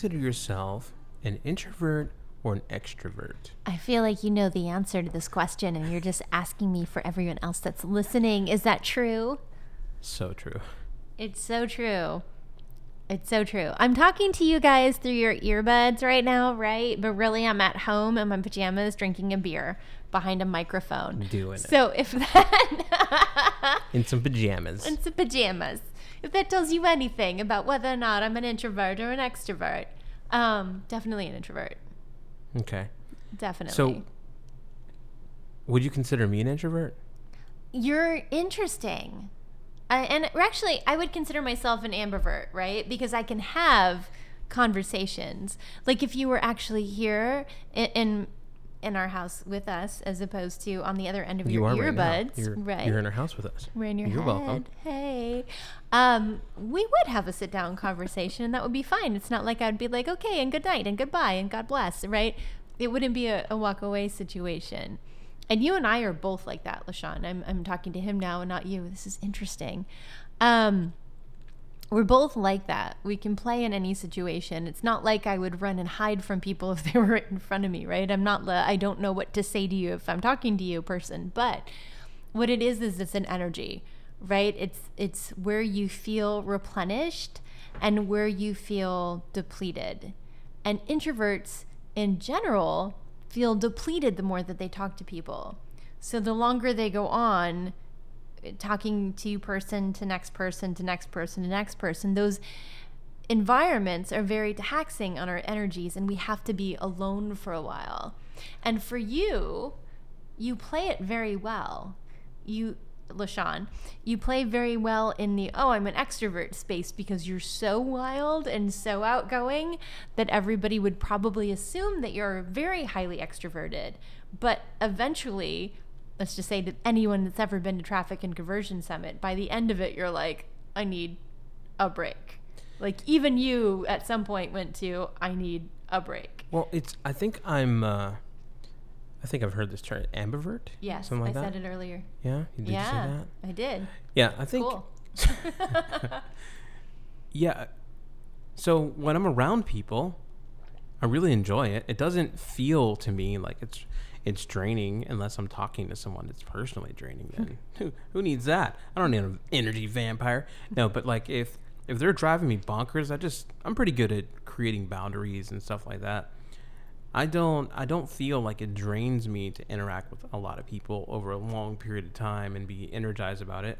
consider yourself an introvert or an extrovert? I feel like you know the answer to this question and you're just asking me for everyone else that's listening. Is that true? So true. It's so true. It's so true. I'm talking to you guys through your earbuds right now, right? But really, I'm at home in my pajamas drinking a beer behind a microphone. Doing it. So if that. In some pajamas. in some pajamas. If that tells you anything about whether or not I'm an introvert or an extrovert, um, definitely an introvert. okay. Definitely. So, would you consider me an introvert? You're interesting. Uh, and actually, I would consider myself an ambivert, right? Because I can have conversations. Like if you were actually here in in, in our house with us, as opposed to on the other end of you your are right earbuds, You're, right? You're in our house with us. We're in your You're head. welcome. Hey, um, we would have a sit down conversation, and that would be fine. It's not like I'd be like, okay, and good night, and goodbye, and God bless, right? It wouldn't be a, a walk away situation. And you and I are both like that, LaShawn. I'm, I'm talking to him now and not you. This is interesting. Um, we're both like that. We can play in any situation. It's not like I would run and hide from people if they were right in front of me, right? I'm not, the I don't know what to say to you if I'm talking to you person. But what it is, is it's an energy, right? It's, it's where you feel replenished and where you feel depleted. And introverts in general feel depleted the more that they talk to people. So the longer they go on, talking to person to next person to next person to next person, those environments are very taxing on our energies and we have to be alone for a while. And for you, you play it very well. You LaShawn, you play very well in the oh, I'm an extrovert space because you're so wild and so outgoing that everybody would probably assume that you're very highly extroverted. But eventually, let's just say that anyone that's ever been to Traffic and Conversion Summit, by the end of it, you're like, I need a break. Like even you at some point went to, I need a break. Well, it's. I think I'm. Uh, I think I've heard this term, ambivert. Yes, something like I that. said it earlier. Yeah, you did yeah, say that. I did. Yeah, I think. Cool. Yeah. So when I'm around people, I really enjoy it. It doesn't feel to me like it's it's draining unless I'm talking to someone that's personally draining. Then who who needs that? I don't need an energy vampire. No, but like if if they're driving me bonkers, I just I'm pretty good at creating boundaries and stuff like that. I don't I don't feel like it drains me to interact with a lot of people over a long period of time and be energized about it.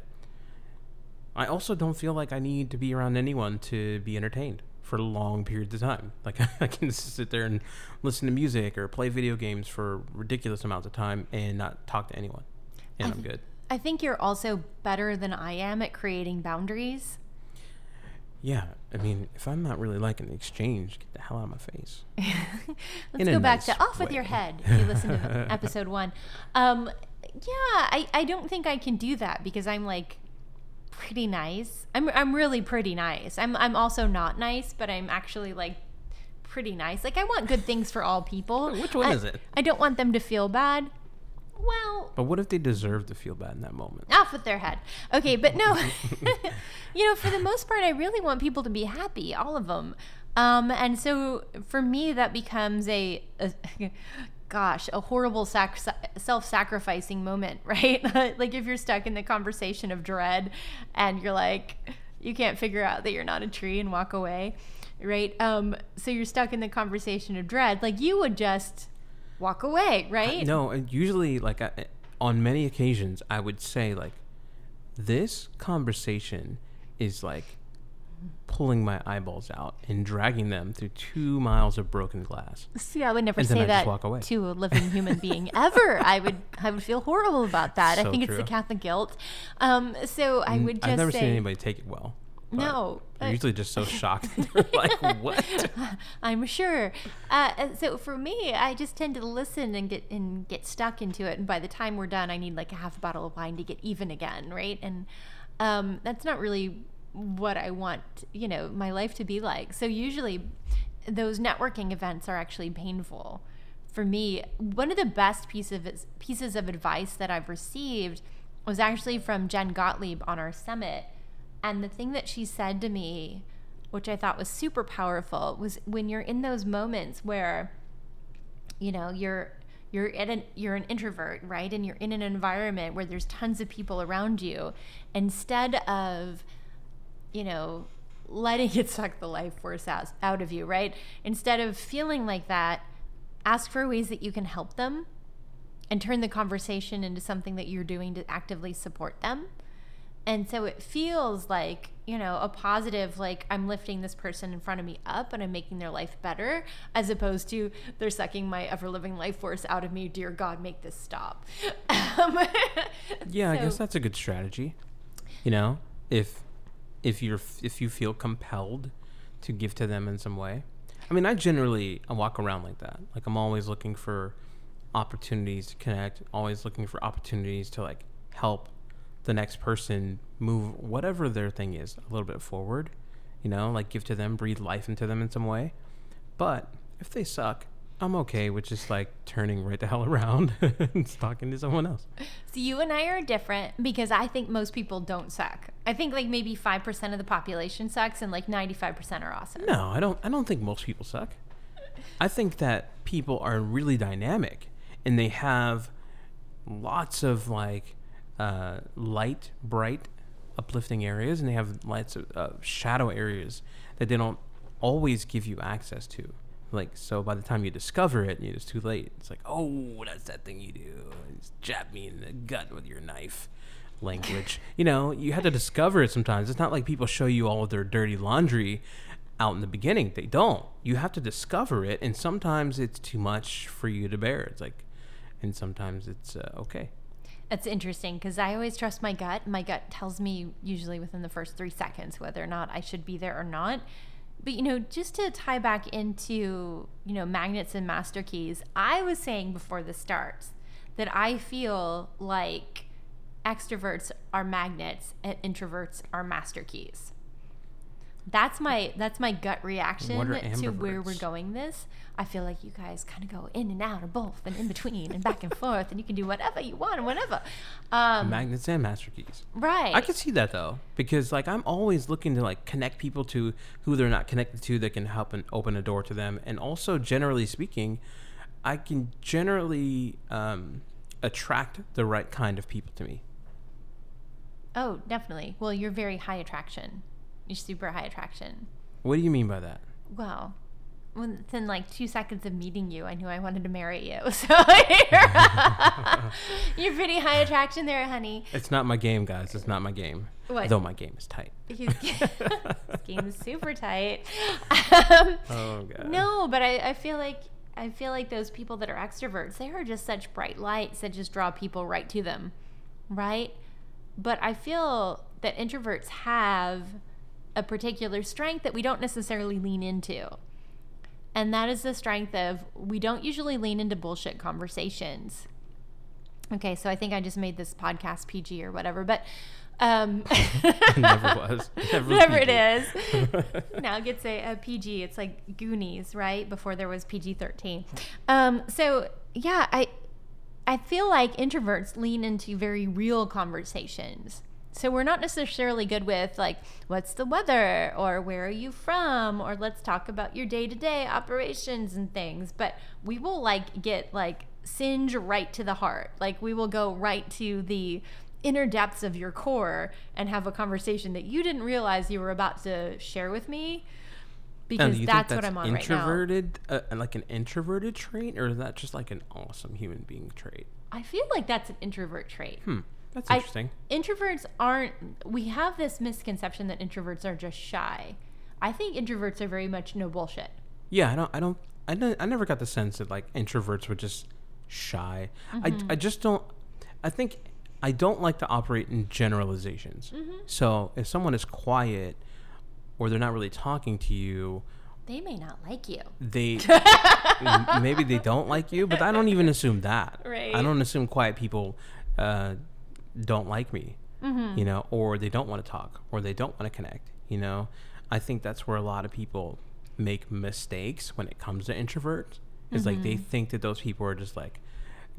I also don't feel like I need to be around anyone to be entertained for long periods of time. Like I can sit there and listen to music or play video games for ridiculous amounts of time and not talk to anyone. And I I'm good. I think you're also better than I am at creating boundaries. Yeah, I mean, if I'm not really liking the exchange, get the hell out of my face. Let's go back nice to off with your head. If you listen to episode one, um, yeah, I, I don't think I can do that because I'm like pretty nice. I'm I'm really pretty nice. I'm I'm also not nice, but I'm actually like pretty nice. Like I want good things for all people. Which one I- is it? I don't want them to feel bad. Well, But what if they deserve to feel bad in that moment? off with their head. Okay, but no, you know, for the most part, I really want people to be happy, all of them. Um, and so for me, that becomes a, a gosh, a horrible sac- self-sacrificing moment, right? like if you're stuck in the conversation of dread, and you're like, you can't figure out that you're not a tree and walk away, right? Um, so you're stuck in the conversation of dread. Like you would just walk away, right? No, uh, usually, like I, on many occasions, I would say like, this conversation is like pulling my eyeballs out and dragging them through two miles of broken glass. See, I would never And say that to a living human being ever. I would, I would feel horrible about that. I So think it's the true. Catholic guilt. Um, so I would just I've never say, seen anybody take it well. No, they're uh, usually just so shocked. They're like, "What?" I'm sure. Uh, so for me, I just tend to listen and get and get stuck into it. And by the time we're done, I need like a half a bottle of wine to get even again, right? And um, that's not really what I want, you know, my life to be like. So usually, those networking events are actually painful for me. One of the best piece of pieces of advice that I've received was actually from Jen Gottlieb on our summit. And the thing that she said to me which I thought was super powerful, was when you're in those moments where, you know, you're you're at an you're an introvert, right? And you're in an environment where there's tons of people around you. Instead of, you know, letting it suck the life force out, out of you, right? Instead of feeling like that, ask for ways that you can help them and turn the conversation into something that you're doing to actively support them. And so it feels like, you know, a positive, like I'm lifting this person in front of me up and I'm making their life better, as opposed to they're sucking my ever living life force out of me. Dear God, make this stop. Yeah, I guess that's a good strategy. You know, if if you're if you feel compelled to give to them in some way. I mean, I generally I walk around like that. Like I'm always looking for opportunities to connect, always looking for opportunities to like help the next person move whatever their thing is a little bit forward. You know, like give to them, breathe life into them in some way. But if they suck, I'm okay with just like turning right the hell around and talking to someone else. So you and I are different because I think most people don't suck. I think like maybe 5% of the population sucks and like 95% are awesome. No, I don't. I don't think most people suck. I think that people are really dynamic, and they have lots of like uh, light, bright, uplifting areas, and they have lots of uh, shadow areas that they don't always give you access to. Like so, by the time you discover it, it's too late. It's like, oh, that's that thing you do. Just jab me in the gut with your knife. Language, you know, you have to discover it sometimes. It's not like people show you all of their dirty laundry out in the beginning. They don't. You have to discover it, and sometimes it's too much for you to bear. It's like, and sometimes it's uh, okay. That's interesting because I always trust my gut. My gut tells me usually within the first three seconds whether or not I should be there or not. But you know, just to tie back into you know magnets and master keys, I was saying before this starts that I feel like extroverts are magnets and introverts are master keys. That's my that's my gut reaction to where we're going this. I feel like you guys kind of go in and out or both and in between and back and forth and you can do whatever you want and whatever. Um, Magnets and master keys. right. I can see that though, because like I'm always looking to like connect people to who they're not connected to that can help and open a door to them, and also generally speaking, I can generally um, attract the right kind of people to me. oh, definitely. Well, you're very high attraction. Super high attraction. What do you mean by that? Well, within like two seconds of meeting you, I knew I wanted to marry you. So you're, pretty high attraction there, honey. It's not my game, guys. It's not my game. What? Though my game is tight. His, his game is super tight. Um, Oh god. No, but I, I feel like I feel like those people that are extroverts, they are just such bright lights that just draw people right to them, right? But I feel that introverts have a particular strength that we don't necessarily lean into. And that is the strength of we don't usually lean into bullshit conversations. Okay, so I think I just made this podcast PG or whatever, but um It never was. Never whatever PG. is. now it gets a, a PG. It's like Goonies, right? Before there was PG thirteen. Um, so yeah, I I feel like introverts lean into very real conversations. So we're not necessarily good with like what's the weather or where are you from or let's talk about your day-to-day operations and things, but we will like get like singe right to the heart. Like we will go right to the inner depths of your core and have a conversation that you didn't realize you were about to share with me because you that's, what I'm on right now. introverted, uh, like an introverted trait, or is that just like an awesome human being trait? I feel like that's an introvert trait. Hmm, that's I- interesting. Introverts aren't, we have this misconception that introverts are just shy. I think introverts are very much no bullshit. yeah, I don't, I don't, I, don't, I never got the sense that like introverts were just shy. Mm-hmm. I, I just don't. I think I don't like to operate in generalizations. Mm-hmm. So if someone is quiet, or they're not really talking to you, They may not like you. they maybe they don't like you, but I don't even assume that. Right. I don't assume quiet people uh, don't like me, Mm-hmm. you know, or they don't want to talk, or they don't want to connect. You know, I think that's where a lot of people make mistakes when it comes to introverts. Is like Mm-hmm. they think that those people are just like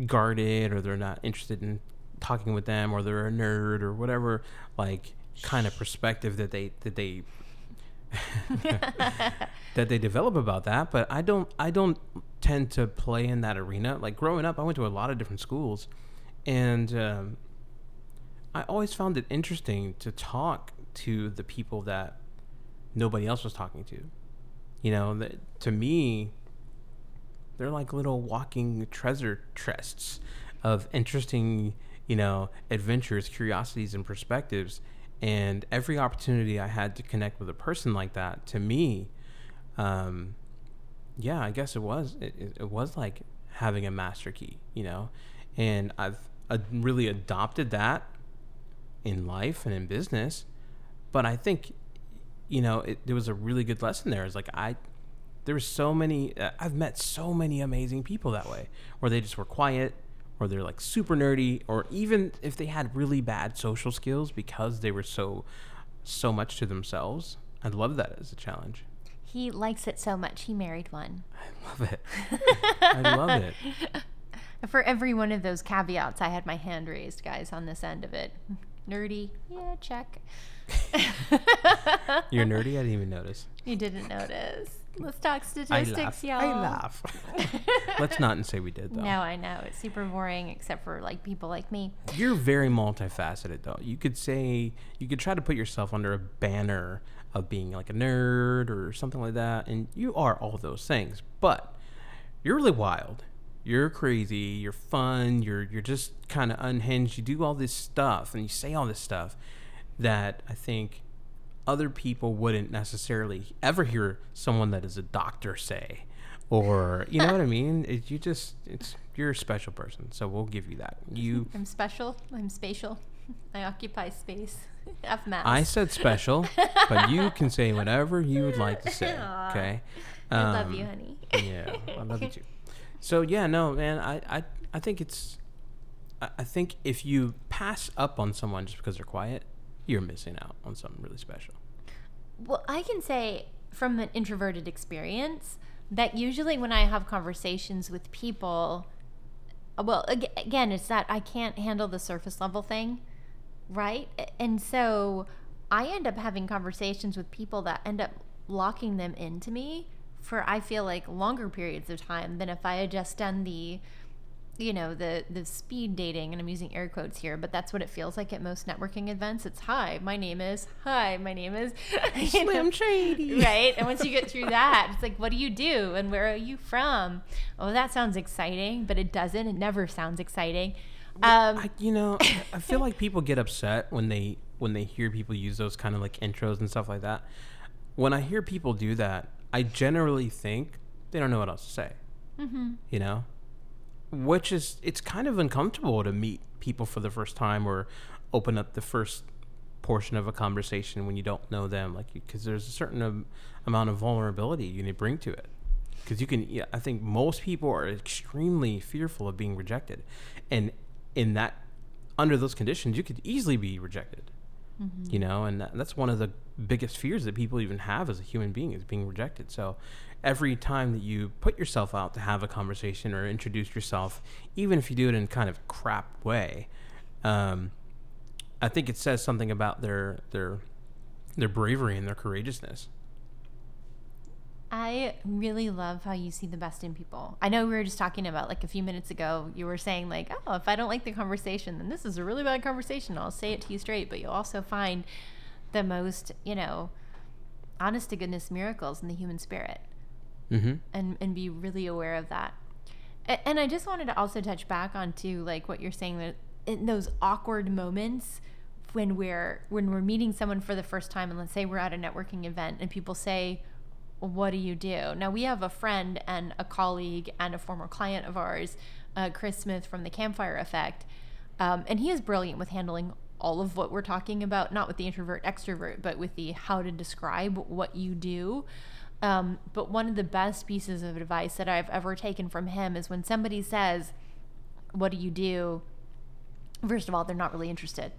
guarded, or they're not interested in talking with them, or they're a nerd, or whatever like kind of perspective that they that they that they develop about that. But I don't I don't tend to play in that arena. Like growing up, I went to a lot of different schools, and um, I always found it interesting to talk to the people that nobody else was talking to. You know, that to me, they're like little walking treasure chests of interesting, you know, adventures, curiosities, and perspectives. And every opportunity I had to connect with a person like that, to me, um, yeah, I guess it was. It, it, was like having a master key, you know, and I've uh, really adopted that in life and in business. But I think, you know, it, there was a really good lesson there. It's like I, there were so many. Uh, I've met so many amazing people that way, where they just were quiet, or they're like super nerdy, or even if they had really bad social skills because they were so, so much to themselves. I love that as a challenge. He likes it so much. He married one. I love it. I love it. For every one of those caveats, I had my hand raised, guys, on this end of it. Nerdy, yeah, check. You're nerdy. I didn't even notice. You didn't notice. Let's talk statistics, laugh. y'all. I laugh. Let's not and say we did though. No, I know it's super boring, except for like people like me. You're very multifaceted though. You could say you could try to put yourself under a banner of being like a nerd or something like that, and you are all those things. But you're really wild. You're crazy. You're fun. You're you're just kind of unhinged. You do all this stuff and you say all this stuff that I think other people wouldn't necessarily ever hear someone that is a doctor say or you know what i mean it, you just it's you're a special person so we'll give you that you I'm special. I'm spatial. I occupy space. F mass. i said special but you can say whatever you would like to say Aw. okay I love Um, you, honey. yeah i love you too so yeah no man i i, I think it's I, I think if you pass up on someone just because they're quiet you're missing out on something really special Well, I can say from an introverted experience that usually when I have conversations with people, well, ag- again, it's that I can't handle the surface level thing, right? And so I end up having conversations with people that end up locking them into me for I feel like longer periods of time than if I had just done the you know the the speed dating and i'm using air quotes here but that's what it feels like at most networking events. It's hi my name is hi my name is Slim Shady. right? And once you get through that it's like what do you do? And where are you from? Oh that sounds exciting but it doesn't. It never sounds exciting. Um I, you know, I feel like people get upset when they when they hear people use those kind of like intros and stuff like that. When I hear people do that, I generally think they don't know what else to say. mhm. You know, which is it's kind of uncomfortable to meet people for the first time or open up the first portion of a conversation when you don't know them, like because there's a certain am- amount of vulnerability you need to bring to it. Because you can, yeah, I think most people are extremely fearful of being rejected, and in that, under those conditions, you could easily be rejected. You know, and that, that's one of the biggest fears that people even have as a human being is being rejected. So, every time that you put yourself out to have a conversation or introduce yourself, even if you do it in kind of crap way, um, I think it says something about their their their bravery and their courageousness. I really love how you see the best in people. I know we were just talking about like a few minutes ago, you were saying like, oh, if I don't like the conversation, then this is a really bad conversation. I'll say it to you straight, but you'll also find the most, you know, honest to goodness miracles in the human spirit Mm-hmm. and, and be really aware of that. And I just wanted to also touch back on onto like what you're saying that in those awkward moments when we're when we're meeting someone for the first time and let's say we're at a networking event and people say what do you do? Now we have a friend and a colleague and a former client of ours uh, chris smith from the campfire effect um, and he is brilliant with handling all of what we're talking about not with the introvert extrovert but with the how to describe what you do. Um, but one of the best pieces of advice that i've ever taken from him is when somebody says what do you do? First of all they're not really interested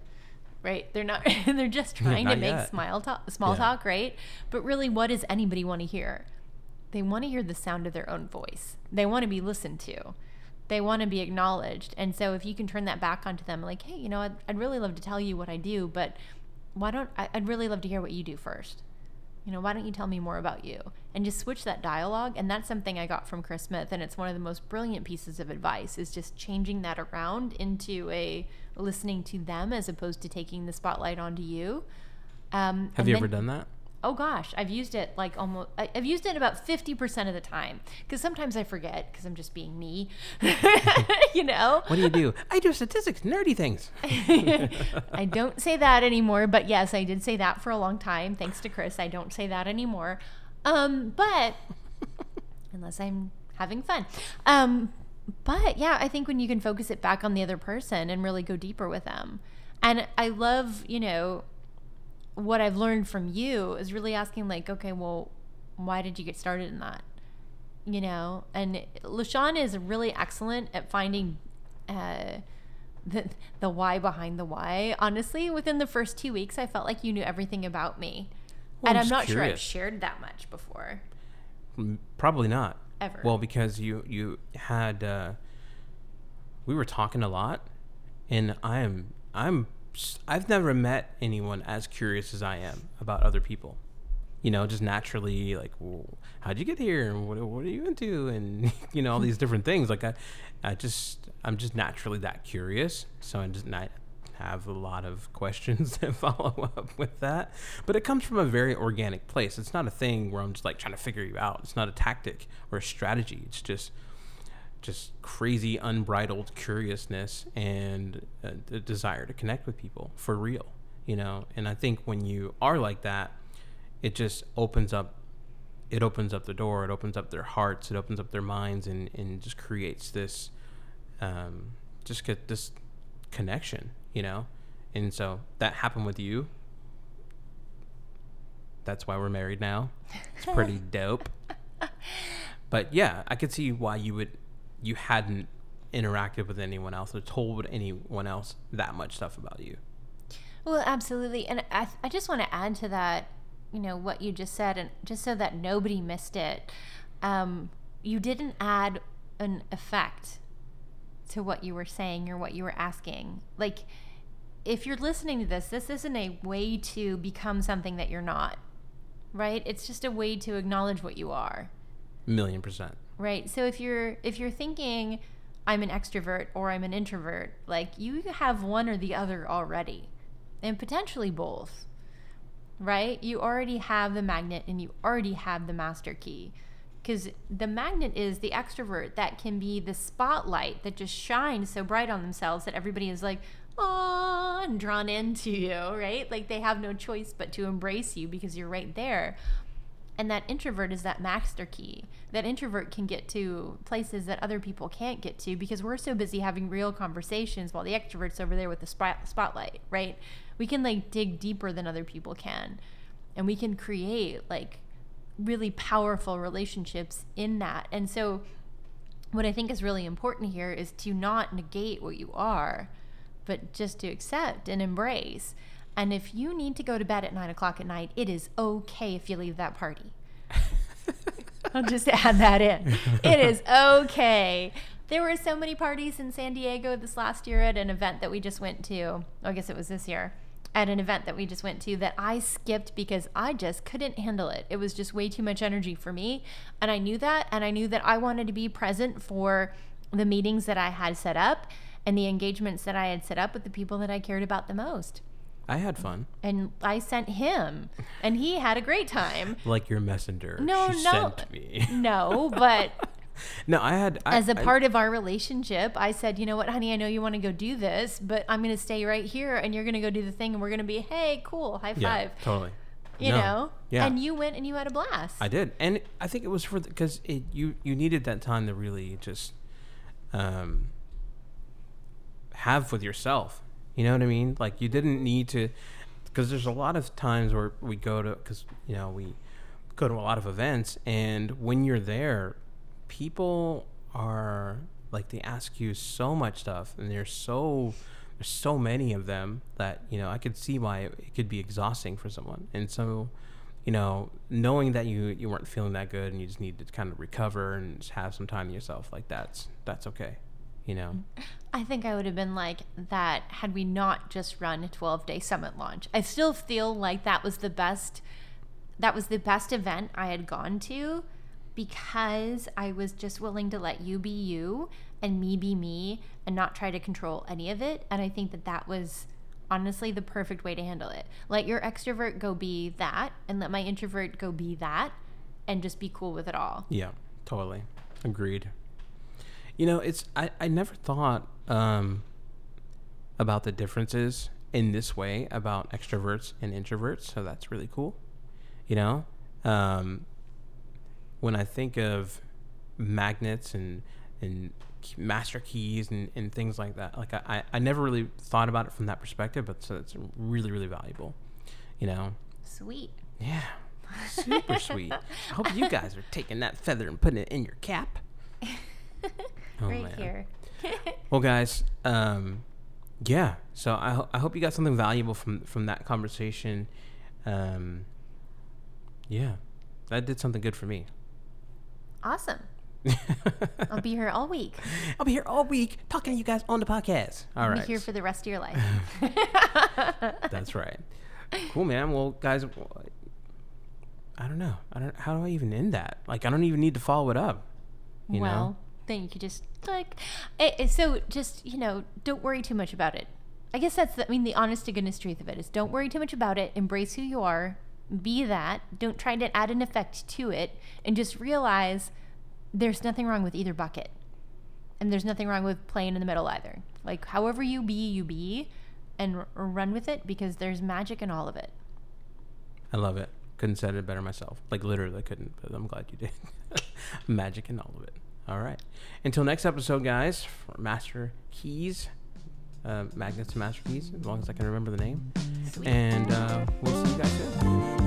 right? They're not they're just trying to not make yet. smile talk small Yeah. talk right? But really what does anybody want to hear? They want to hear the sound of their own voice. They want to be listened to. They want to be acknowledged. And so if you can turn that back onto them like hey you know i'd, I'd really love to tell you what i do but why don't I, i'd really love to hear what you do first You know, why don't you tell me more about you? And just switch that dialogue. And that's something I got from Chris Smith. And it's one of the most brilliant pieces of advice is just changing that around into a listening to them as opposed to taking the spotlight onto you. Um, Have you then- ever done that? Oh gosh, I've used it like almost. I've used it about fifty percent of the time because sometimes I forget because I'm just being me, you know. What do you do? I do statistics, nerdy things. I don't say that anymore, but yes, I did say that for a long time. Thanks to Chris, I don't say that anymore. Um, but unless I'm having fun. Um, but yeah, I think when you can focus it back on the other person and really go deeper with them. And I love, you know, what I've learned from you is really asking like, okay, well, why did you get started in that? You know, and LaShawn is really excellent at finding uh, the the why behind the why. Honestly, within the first two weeks, I felt like you knew everything about me, Well, and I'm I'm not sure I've shared that much before. Probably not. Ever. Well, because you you had uh, we were talking a lot, and I am I'm I've never met anyone as curious as I am about other people. You know, just naturally like, well, how'd you get here? And what what are you into? And you know all these different things. Like I, I just I'm just naturally that curious. So I just not have a lot of questions that follow up with that. But it comes from a very organic place. It's not a thing where I'm just like trying to figure you out. It's not a tactic or a strategy. It's just just crazy unbridled curiousness and uh, the desire to connect with people for real, you know. And I think when you are like that, it just opens up it opens up the door, it opens up their hearts, it opens up their minds and and just creates this um just get this connection, you know. And so that happened with you. That's why we're married now. It's pretty dope. But yeah, I could see why you would you hadn't interacted with anyone else or told anyone else that much stuff about you. Well, absolutely. And I, I just want to add to that, you know, what you just said, and just so that nobody missed it, um, you didn't add an effect to what you were saying or what you were asking. Like, if you're listening to this, this isn't a way to become something that you're not, right? It's just a way to acknowledge what you are Million percent. Right so if you're if you're thinking i'm an extrovert or i'm an introvert like you have one or the other already and potentially both right? You already have the magnet and you already have the master key because the magnet is the extrovert that can be the spotlight that just shines so bright on themselves that everybody is like oh and drawn into you right? Like they have no choice but to embrace you because you're right there and that introvert is that master key. That introvert can get to places that other people can't get to because we're so busy having real conversations while the extrovert's over there with the spotlight, right? We can like dig deeper than other people can. And we can create like really powerful relationships in that. And so, what I think is really important here is to not negate what you are, but just to accept and embrace. And if you need to go to bed at nine o'clock at night, it is okay if you leave that party. I'll just add that in. It is okay. There were so many parties in San Diego this last year at an event that we just went to. Oh, I guess it was this year. At an event that we just went to that I skipped because I just couldn't handle it. It was just way too much energy for me. And I knew that. And I knew that I wanted to be present for the meetings that I had set up and the engagements that I had set up with the people that I cared about the most. I had fun. And I sent him, and he had a great time. Like your messenger. No, she no. sent me. No, but no, I had I, as a I- part of our relationship, I said, you know what, honey, I know you want to go do this, but I'm going to stay right here and you're going to go do the thing and we're going to be, hey, cool, high yeah, five. totally. You No. know? Yeah. And you went and you had a blast. I did, and I think it was for because you you needed that time to really just um have with yourself. You know what I mean? Like you didn't need to because there's a lot of times where we go to because you know we go to a lot of events and when you're there, people are like they ask you so much stuff and there's so there's so many of them that you know I could see why it could be exhausting for someone and so you know knowing that you you weren't feeling that good and you just need to kind of recover and just have some time to yourself like that's that's okay you know I think I would have been like that had we not just run a 12 day summit launch. I still feel like that was the best that was the best event I had gone to because I was just willing to let you be you and me be me and not try to control any of it. And I think that that was honestly the perfect way to handle it. Let your extrovert go be that and let my introvert go be that and just be cool with it all. Yeah, totally. Agreed. You know, it's I, I never thought um, about the differences in this way about extroverts and introverts, so that's really cool. You know, um, when I think of magnets and and master keys and, and things like that, like I, I never really thought about it from that perspective, but so it's really really valuable. You know. Sweet. Yeah. Super sweet. I hope you guys are taking that feather and putting it in your cap. Oh, right man. here. well, guys, um, yeah. So I, ho- I hope you got something valuable from from that conversation. Um, yeah, that did something good for me. Awesome. I'll be here all week. I'll be here all week talking to you guys on the podcast. All I'll right. Be here for the rest of your life. That's right. Cool, man. Well, guys, I don't know. I don't. How do I even end that? Like, I don't even need to follow it up. You well, know? Then you could just like. It, it, so just you know, don't worry too much about it. I guess that's the, I mean the honest to goodness truth of it is don't worry too much about it. Embrace who you are. Be that. Don't try to add an effect to it, and just realize there's nothing wrong with either bucket, and there's nothing wrong with playing in the middle either. Like however you be, you be, and r- run with it because there's magic in all of it. I love it couldn't said it better myself. Like literally, couldn't. But I'm glad you did. Magic in all of it. All right. Until next episode, guys. For Master Keys, uh, magnets and master keys, as long as I can remember the name. Sweet. And uh, we'll see you guys soon.